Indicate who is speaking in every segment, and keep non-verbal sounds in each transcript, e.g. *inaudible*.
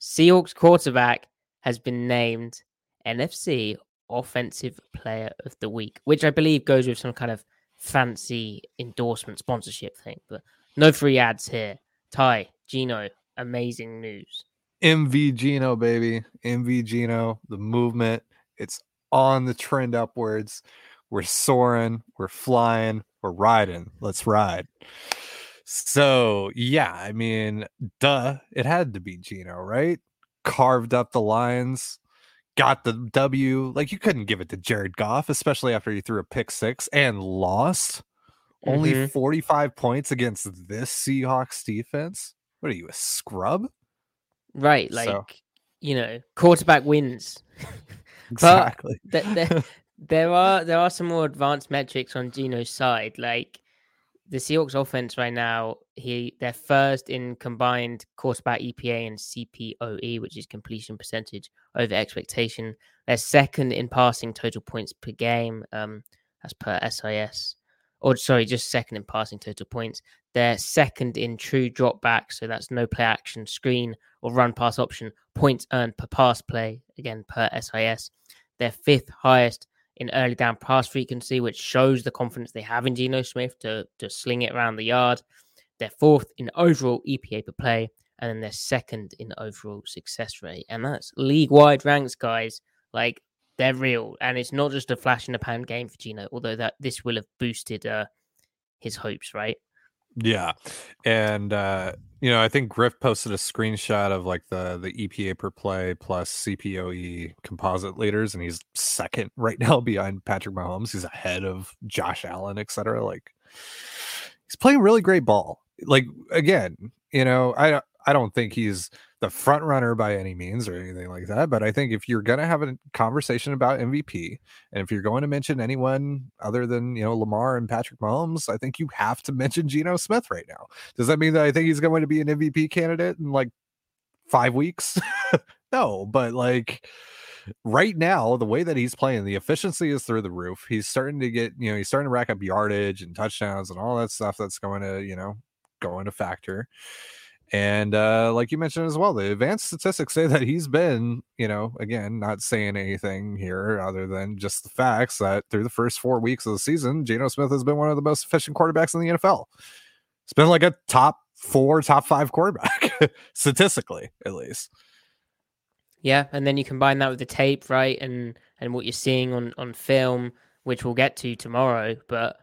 Speaker 1: Seahawks quarterback, has been named NFC Offensive Player of the Week, which I believe goes with some kind of fancy endorsement sponsorship thing. But no free ads here. Ty, Geno, amazing news.
Speaker 2: MV Geno, baby. MV Geno, the movement. It's on the trend upwards. We're soaring, we're flying, we're riding. Let's ride. So, yeah, I mean, duh, it had to be Geno, right? Carved up the Lions, got the W. Like, you couldn't give it to Jared Goff, especially after he threw a pick six and lost. Only
Speaker 1: Mhm.
Speaker 2: 45 points against this Seahawks defense. What are you, a scrub?
Speaker 1: Right, like
Speaker 2: So-
Speaker 1: you know, quarterback wins. *laughs*
Speaker 2: Exactly.
Speaker 1: Th- there, *laughs* there are there are some more advanced metrics on Geno's side. Like the Seahawks offense right now, he they're first in combined quarterback EPA and CPOE, which is completion percentage over expectation. They're second in passing total points per game, um, as per SIS. Or sorry, just second in passing total points. They're second in true drop back, so that's no play action, screen, or run pass option. Points earned per pass play, again per SIS. They're fifth highest in early down pass frequency, which shows the confidence they have in Geno Smith to, to sling it around the yard. They're fourth in overall EPA per play, and then they're second in overall success rate. And that's league wide ranks, guys. Like they're real. And it's not just a flash in the pan game for Geno, although that this will have boosted uh, his hopes, right?
Speaker 2: Yeah. And uh, you know, I think Griff posted a screenshot of like the the EPA per play plus CPOE composite leaders, and he's second *laughs* right now behind Patrick Mahomes. He's ahead of Josh Allen, etc. Like he's playing really great ball. Like again, you know, I I don't think he's the front runner by any means or anything like that. But I think if you're gonna have a conversation about MVP, and if you're going to mention anyone other than you know Lamar and Patrick Mahomes, I think you have to *laughs* mention Geno Smith right now. Does that mean that I think he's going to be an MVP candidate in like five weeks? *laughs* no, but like right now, the way that he's playing, the efficiency is through the roof. He's starting to get, you know, he's starting to rack up yardage and touchdowns and all that stuff that's going to, you know, go into factor. And uh, like you mentioned as well, the advanced statistics say that he's been, you know, again, not saying anything here other than just the facts that through the first four weeks of the season, Geno Smith has been one of the most efficient quarterbacks in the NFL. It's been like a top four, top five quarterback, *laughs* statistically, at least.
Speaker 1: Yeah, and then you combine that with the tape, right, and and what you're seeing on on film, which we'll get to tomorrow. But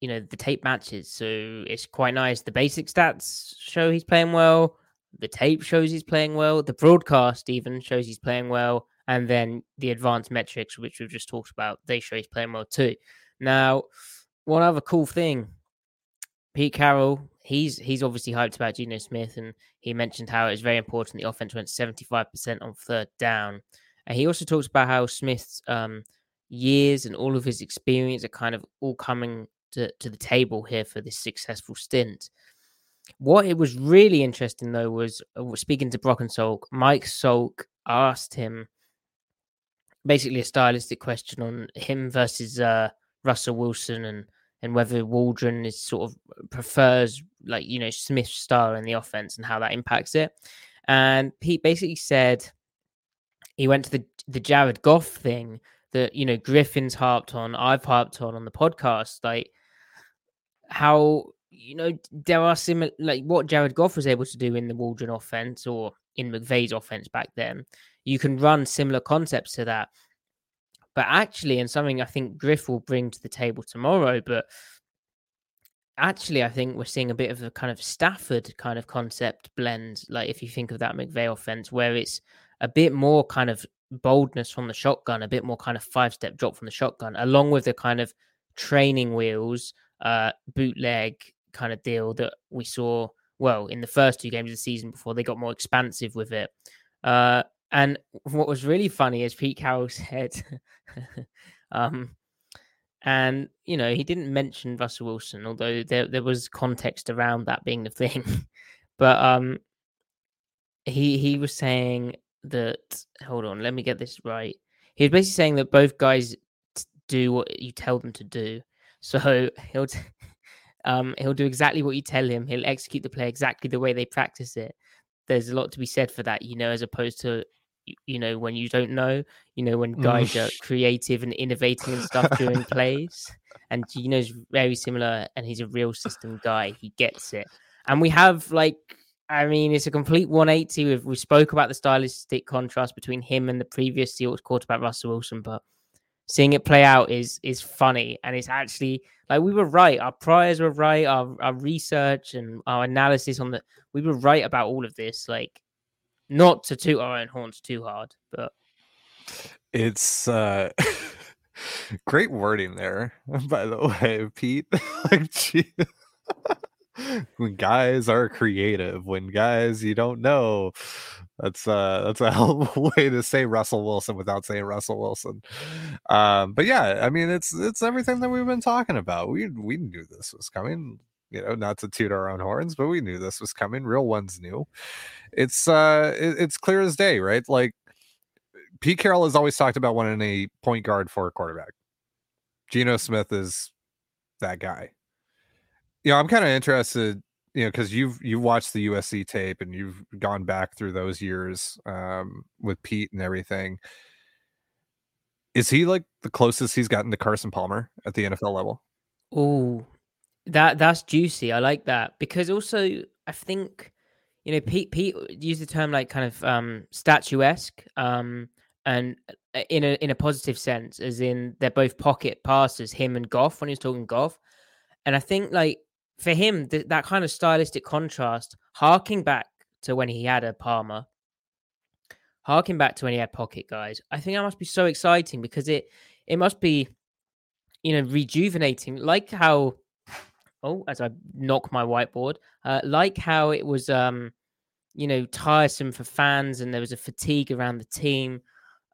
Speaker 1: you know the tape matches, so it's quite nice. The basic stats show he's playing well. The tape shows he's playing well. The broadcast even shows he's playing well, and then the advanced metrics, which we've just talked about, they show he's playing well too. Now, one other cool thing, Pete Carroll, he's he's obviously hyped about Geno Smith, and he mentioned how it was very important the offense went seventy five percent on third down, and he also talks about how Smith's um, years and all of his experience are kind of all coming to, to the table here for this successful stint. What it was really interesting though was uh, speaking to Brock and Salk, Mike Salk asked him basically a stylistic question on him versus uh, Russell Wilson and and whether Waldron is sort of prefers like you know Smith's style in the offense and how that impacts it. And Pete basically said he went to the the Jared Goff thing that you know Griffin's harped on, I've harped on on the podcast, like how you know there are similar like what Jared Goff was able to do in the Waldron offense or in McVay's offense back then. You can run similar concepts to that. but actually, and something I think Griff will bring to the table tomorrow, but actually, I think we're seeing a bit of a kind of Stafford kind of concept blend. Like if you think of that McVay offense, where it's a bit more kind of boldness from the shotgun, a bit more kind of five step drop from the shotgun, along with the kind of training wheels, uh, bootleg kind of deal that we saw. Well, in the first two games of the season before they got more expansive with it. Uh, and what was really funny is Pete Carroll *laughs* said, um, and you know he didn't mention Russell Wilson, although there there was context around that being the *laughs* thing. but um, he he was saying that hold on, let me get this right. He was basically saying that both guys do what you tell them to do. So *laughs* he'll t- um he'll do exactly what you tell him. He'll execute the play exactly the way they practice it. There's a lot to be said for that, you know, as opposed to you know when you don't know, you know when guys are creative and innovating and stuff during *laughs* plays. And Geno's very similar, and he's a real system guy. He gets it, and we have like I mean, it's a complete 180. We've, we spoke about the stylistic contrast between him and the previous Seahawks quarterback, Russell Wilson, but seeing it play out is is funny. And it's actually like we were right. Our priors were right. Our, our research and our analysis on the, we were right about all of this. Like, not to toot our own horns too hard, but
Speaker 2: it's, uh, *laughs* great wording there, *laughs* by the way, Pete. *laughs* like, gee when guys are creative, when guys you don't know. That's uh that's a *laughs* hell of a way to say Russell Wilson without saying Russell Wilson. Um, but yeah, I mean it's it's everything that we've been talking about. We we knew this was coming, you know, not to toot our own horns, but we knew this was coming. Real ones knew. It's uh it, it's clear as day, right? Like Pete Carroll has always talked about wanting a point guard for a quarterback. Geno Smith is that guy you know, I'm kind of interested, you know, because you've you've watched the USC tape and you've gone back through those years um, with Pete and everything. Is he like the closest he's gotten to Carson Palmer at the NFL level?
Speaker 1: Oh, that that's juicy. I like that because also I think you know Pete Pete used the term like kind of um, statuesque, um, and uh, in a in a positive sense, as in they're both pocket passers. Him and Goff when he was talking Goff, and I think like for him, th- that kind of stylistic contrast, harking back to when he had a Palmer, harking back to when he had pocket guys, I think that must be so exciting because it it must be, you know, rejuvenating. Like how, oh, as I knock my whiteboard, uh, like how it was, um, you know, tiresome for fans and there was a fatigue around the team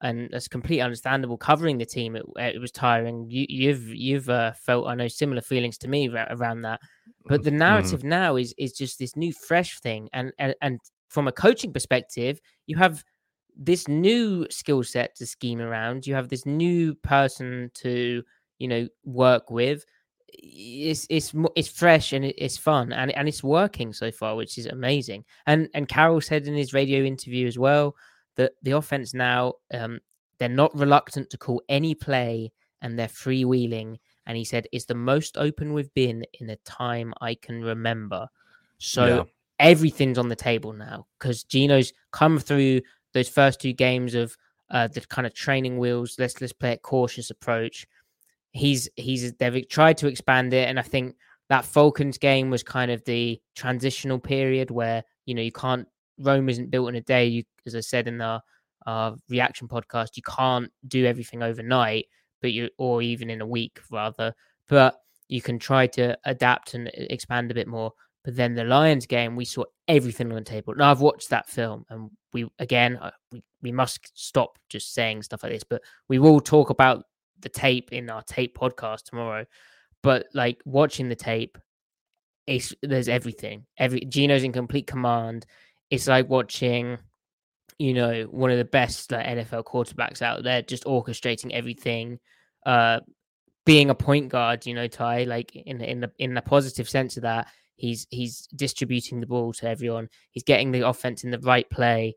Speaker 1: and that's completely understandable. Covering the team, it, it was tiring. You, have you've, you've uh, felt, I know, similar feelings to me around that. But the mm-hmm. narrative mm-hmm. now is is just this new, fresh thing, and, and and from a coaching perspective, you have this new skill set to scheme around. You have this new person to you know work with. It's it's it's fresh and it's fun and and it's working so far, which is amazing. And and Carroll said in his radio interview as well that the offense now um, they're not reluctant to call any play and they're freewheeling. And he said it's the most open we've been in a time I can remember. So yeah. everything's on the table now because Geno's come through those first two games of uh, the kind of training wheels. Let's let's play a cautious approach. He's he's they've tried to expand it, and I think that Falcons game was kind of the transitional period where you know you can't Rome isn't built in a day. You, as I said in the uh, reaction podcast, you can't do everything overnight, but you or even in a week rather. But you can try to adapt and expand a bit more. But then the Lions game, we saw everything on the table. Now I've watched that film, and we again we, we must stop just saying stuff like this. But we will talk about the tape in our tape podcast tomorrow. But like watching the tape, it's there's everything. Every Geno's in complete command it's like watching, you know, one of the best like, NFL quarterbacks out there, just orchestrating everything, uh, being a point guard. You know, Ty, like in in the in the positive sense of that, he's he's distributing the ball to everyone. He's getting the offense in the right play.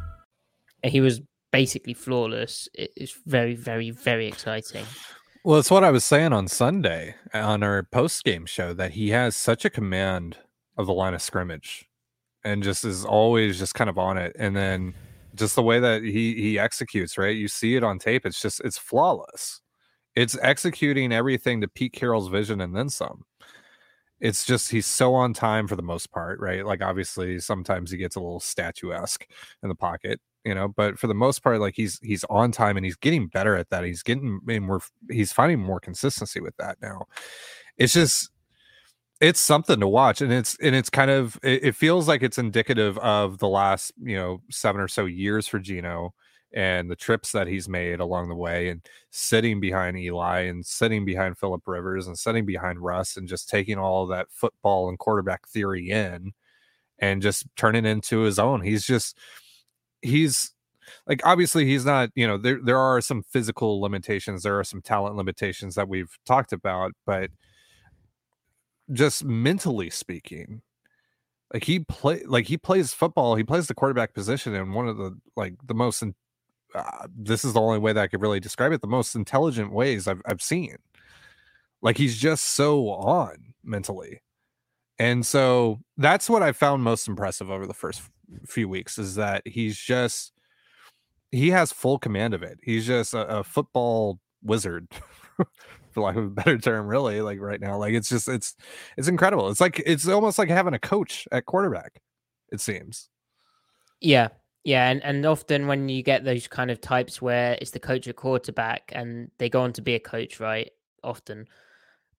Speaker 1: And he was basically flawless. It- It's very, very, very exciting.
Speaker 2: Well, it's what I was saying on Sunday on our post game show that he has such a command of the line of scrimmage and just is always just kind of on it. And then just the way that he he executes, right? You see it on tape. It's just it's flawless. It's executing everything to Pete Carroll's vision and then some. It's just he's so on time for the most part, right? Like obviously sometimes he gets a little statuesque in the pocket, you know, but for the most part, like he's he's on time and he's getting better at that. He's getting and we're he's finding more consistency with that now. It's just it's something to watch and it's and it's kind of it, it feels like it's indicative of the last you know seven or so years for Geno and the trips that he's made along the way and sitting behind Eli and sitting behind Philip Rivers and sitting behind Russ and just taking all that football and quarterback theory in and just turning into his own. He's just he's like obviously he's not, you know, there there are some physical limitations, there are some talent limitations that we've talked about, but just mentally speaking, like he play like he plays football, he plays the quarterback position in one of the like the most in, uh, this is the only way that I could really describe it, the most intelligent ways I've I've seen. Like he's just so on mentally. And so that's what I found most impressive over the first few weeks is that he's just he has full command of it. He's just a, a football wizard, *laughs* for lack of a better term, really. Like right now, like it's just it's it's incredible. It's like it's almost like having a coach at quarterback. It seems.
Speaker 1: Yeah, yeah, and and often when you get those kind of types where it's the coach at quarterback and they go on to be a coach, right? Often,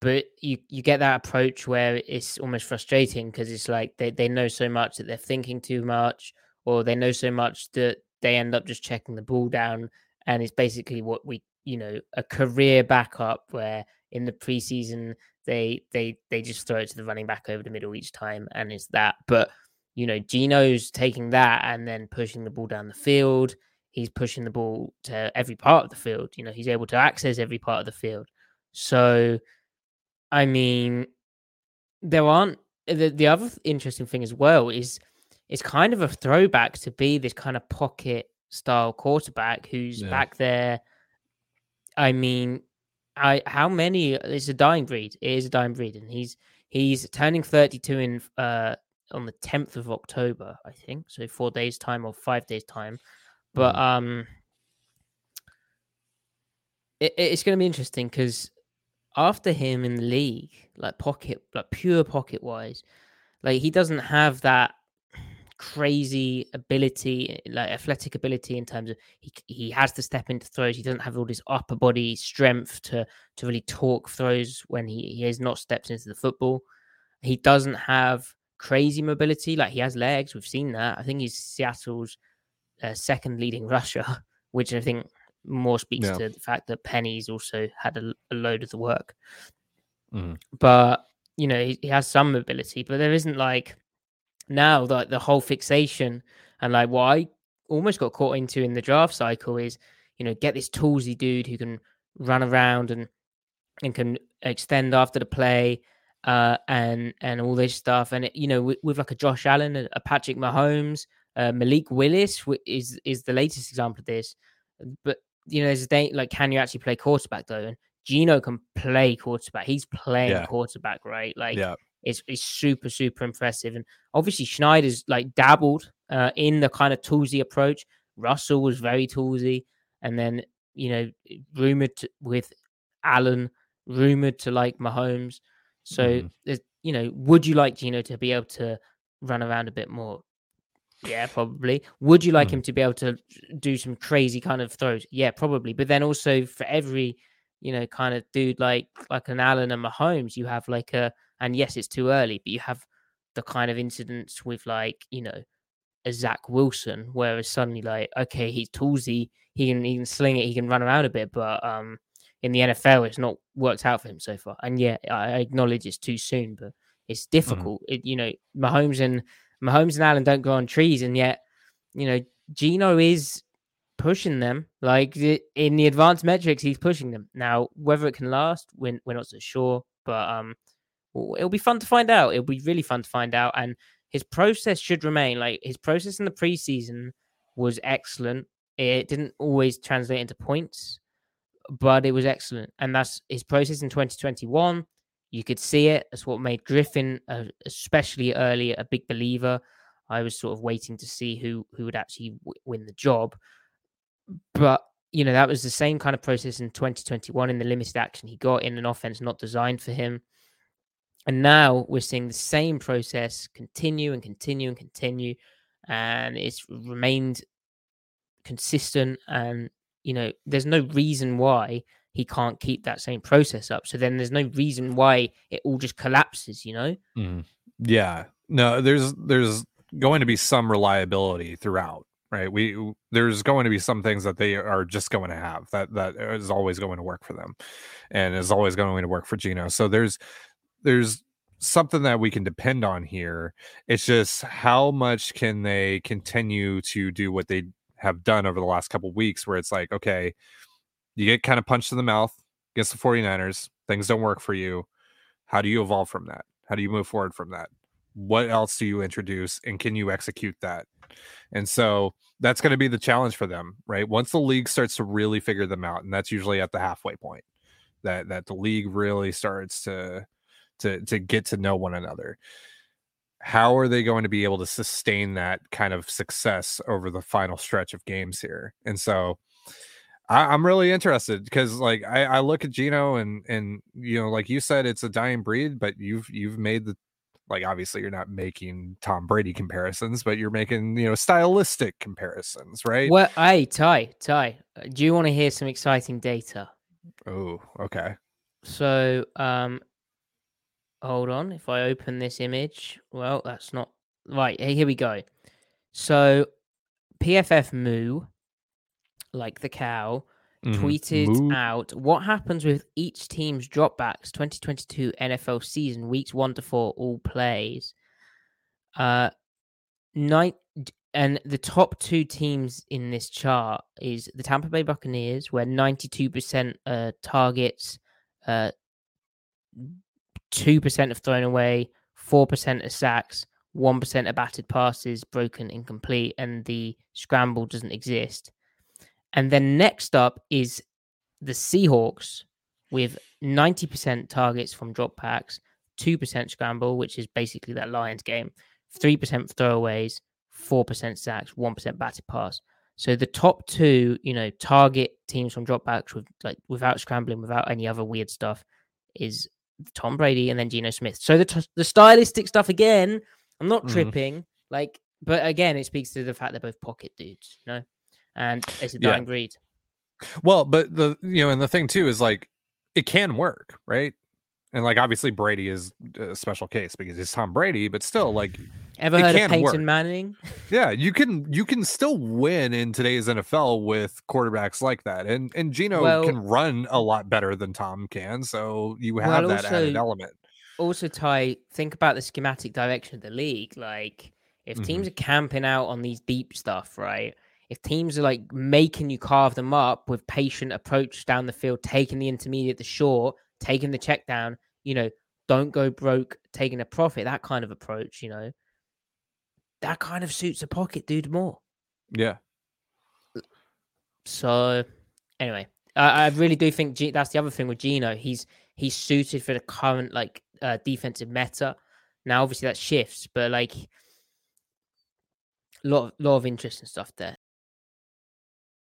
Speaker 1: but you you get that approach where it's almost frustrating because it's like they they know so much that they're thinking too much, or they know so much that they end up just checking the ball down, and it's basically what we you know a career backup where in the preseason they they they just throw it to the running back over the middle each time, and it's that, but you know, Geno's taking that and then pushing the ball down the field. He's pushing the ball to every part of the field. You know, he's able to access every part of the field. So, I mean, there aren't the, the other interesting thing as well is it's kind of a throwback to be this kind of pocket style quarterback who's
Speaker 2: Yeah.
Speaker 1: back there. I mean, I how many? It's a dying breed. It is a dying breed, and he's he's turning thirty two in uh on the tenth of October, I think. So four days time or five days time. But um, it, it's going to be interesting because after him in the league, like pocket, like pure pocket wise, like he doesn't have that crazy ability, like athletic ability in terms of he he has to step into throws. He doesn't have all this upper body strength to to really talk throws when he, he has not stepped into the football. He doesn't have crazy mobility, like he has legs. We've seen that. I think he's Seattle's uh, second leading *laughs* rusher, which I think more speaks
Speaker 2: Yeah.
Speaker 1: to the fact that Penny's also had a, a load of the work.
Speaker 2: Mhm.
Speaker 1: But you know, he, he has some mobility, but there isn't like now like the whole fixation and like what I almost got caught into in the draft cycle is you know get this toolsy dude who can run around and and can extend after the play uh and and all this stuff and it, you know with, with like a Josh Allen a, a Patrick Mahomes uh, Malik Willis is is the latest example of this but you know there's a day like can you actually play quarterback though? And Geno can play quarterback. He's playing
Speaker 2: Yeah.
Speaker 1: quarterback right? Like
Speaker 2: yeah.
Speaker 1: it's, it's super super impressive. And obviously Schneider's like dabbled uh, in the kind of toolsy approach. Russell was very toolsy. And then you know rumored to, with Allen rumored to like Mahomes. So there's you know would you like Geno to be able to run around a bit more yeah probably would you like
Speaker 2: Mhm.
Speaker 1: him to be able to do some crazy kind of throws yeah probably but then also for every you know kind of dude like like an Allen and Mahomes you have like a and yes it's too early but you have the kind of incidents with like you know a Zach Wilson, whereas suddenly like okay, he's toolsy, he can he can sling it, he can run around a bit, but um in the NFL it's not worked out for him so far. And yeah, I acknowledge it's too soon, but it's difficult. It you know Mahomes and Mahomes and Allen don't grow on trees, and yet you know Geno is pushing them. Like in the advanced metrics, he's pushing them. Now, whether it can last, we're, we're not so sure, but um, it'll be fun to find out. It'll be really fun to find out. And his process should remain like his process in the preseason was excellent. It didn't always translate into points, but it was excellent. And that's his process in 2021. You could see it. That's what made Griffin, uh, especially early, a big believer. I was sort of waiting to see who who would actually w- win the job, but you know that was the same kind of process in 2021 in the limited action he got in an offense not designed for him. And now we're seeing the same process continue and continue and continue, and it's remained consistent. And you know, there's no reason why he can't keep that same process up. So then there's no reason why it all just collapses, you know?
Speaker 2: Mm. Yeah. No, there's there's going to be some reliability throughout, right? We there's going to be some things that they are just going to have that that is always going to work for them and is always going to work for Geno. So there's there's something that we can depend on here. It's just how much can they continue to do what they have done over the last couple weeks where it's like, okay, you get kind of punched in the mouth against the 49ers. Things don't work for you. How do you evolve from that? How do you move forward from that? What else do you introduce and can you execute that? And so that's going to be the challenge for them, right? Once the league starts to really figure them out, and that's usually at the halfway point, that that the league really starts to to to get to know one another. How are they going to be able to sustain that kind of success over the final stretch of games here? And so I, am really interested because like I, I look at Geno and and you know like you said it's a dying breed, but you've you've made the like obviously you're not making Tom Brady comparisons, but you're making you know stylistic comparisons, right?
Speaker 1: Well, hey Ty, Ty, uh, do you want to hear some exciting data?
Speaker 2: Oh, okay.
Speaker 1: So um, hold on. If I open this image, well, that's not right. Here we go. So PFF Moo like the cow, mm-hmm. tweeted Moo. out what happens with each team's dropbacks 2022 NFL season, weeks one to four, all plays. Uh, night and the top two teams in this chart is the Tampa Bay Buccaneers, where 92% uh, targets, uh, 2% of thrown away, 4% of sacks, 1% of batted passes, broken, incomplete, and the scramble doesn't exist. And then next up is the Seahawks with 90% targets from drop dropbacks, 2% scramble, which is basically that Lions game, 3% throwaways, 4% sacks, 1% batted pass. So the top two, you know, target teams from dropbacks with like without scrambling, without any other weird stuff, is Tom Brady and then Geno Smith. So the t- the stylistic stuff again, I'm not mm-hmm. tripping, mm. like, but again, it speaks to the fact they're both pocket dudes, you know and it's a dying yeah. breed.
Speaker 2: Well, but the you know, and the thing too is like it can work, right? And like obviously Brady is a special case because he's Tom Brady, but still like
Speaker 1: ever heard of Peyton work. Manning? *laughs*
Speaker 2: Yeah, you can you can still win in today's NFL with quarterbacks like that. And and Geno well, can run a lot better than Tom can, so you have well, that also, added element.
Speaker 1: Also, Ty, think about the schematic direction of the league. Like if mm-hmm. teams are camping out on these deep stuff, right? If teams are like making you carve them up with patient approach down the field, taking the intermediate, the short, taking the check down, you know, don't go broke, taking a profit, that kind of approach, you know, that kind of suits a pocket dude more.
Speaker 2: Yeah.
Speaker 1: So, anyway, I, I really do think G- that's the other thing with Geno. He's he's suited for the current like uh, defensive meta. Now, obviously, that shifts, but like a lot of, lot of interesting stuff there.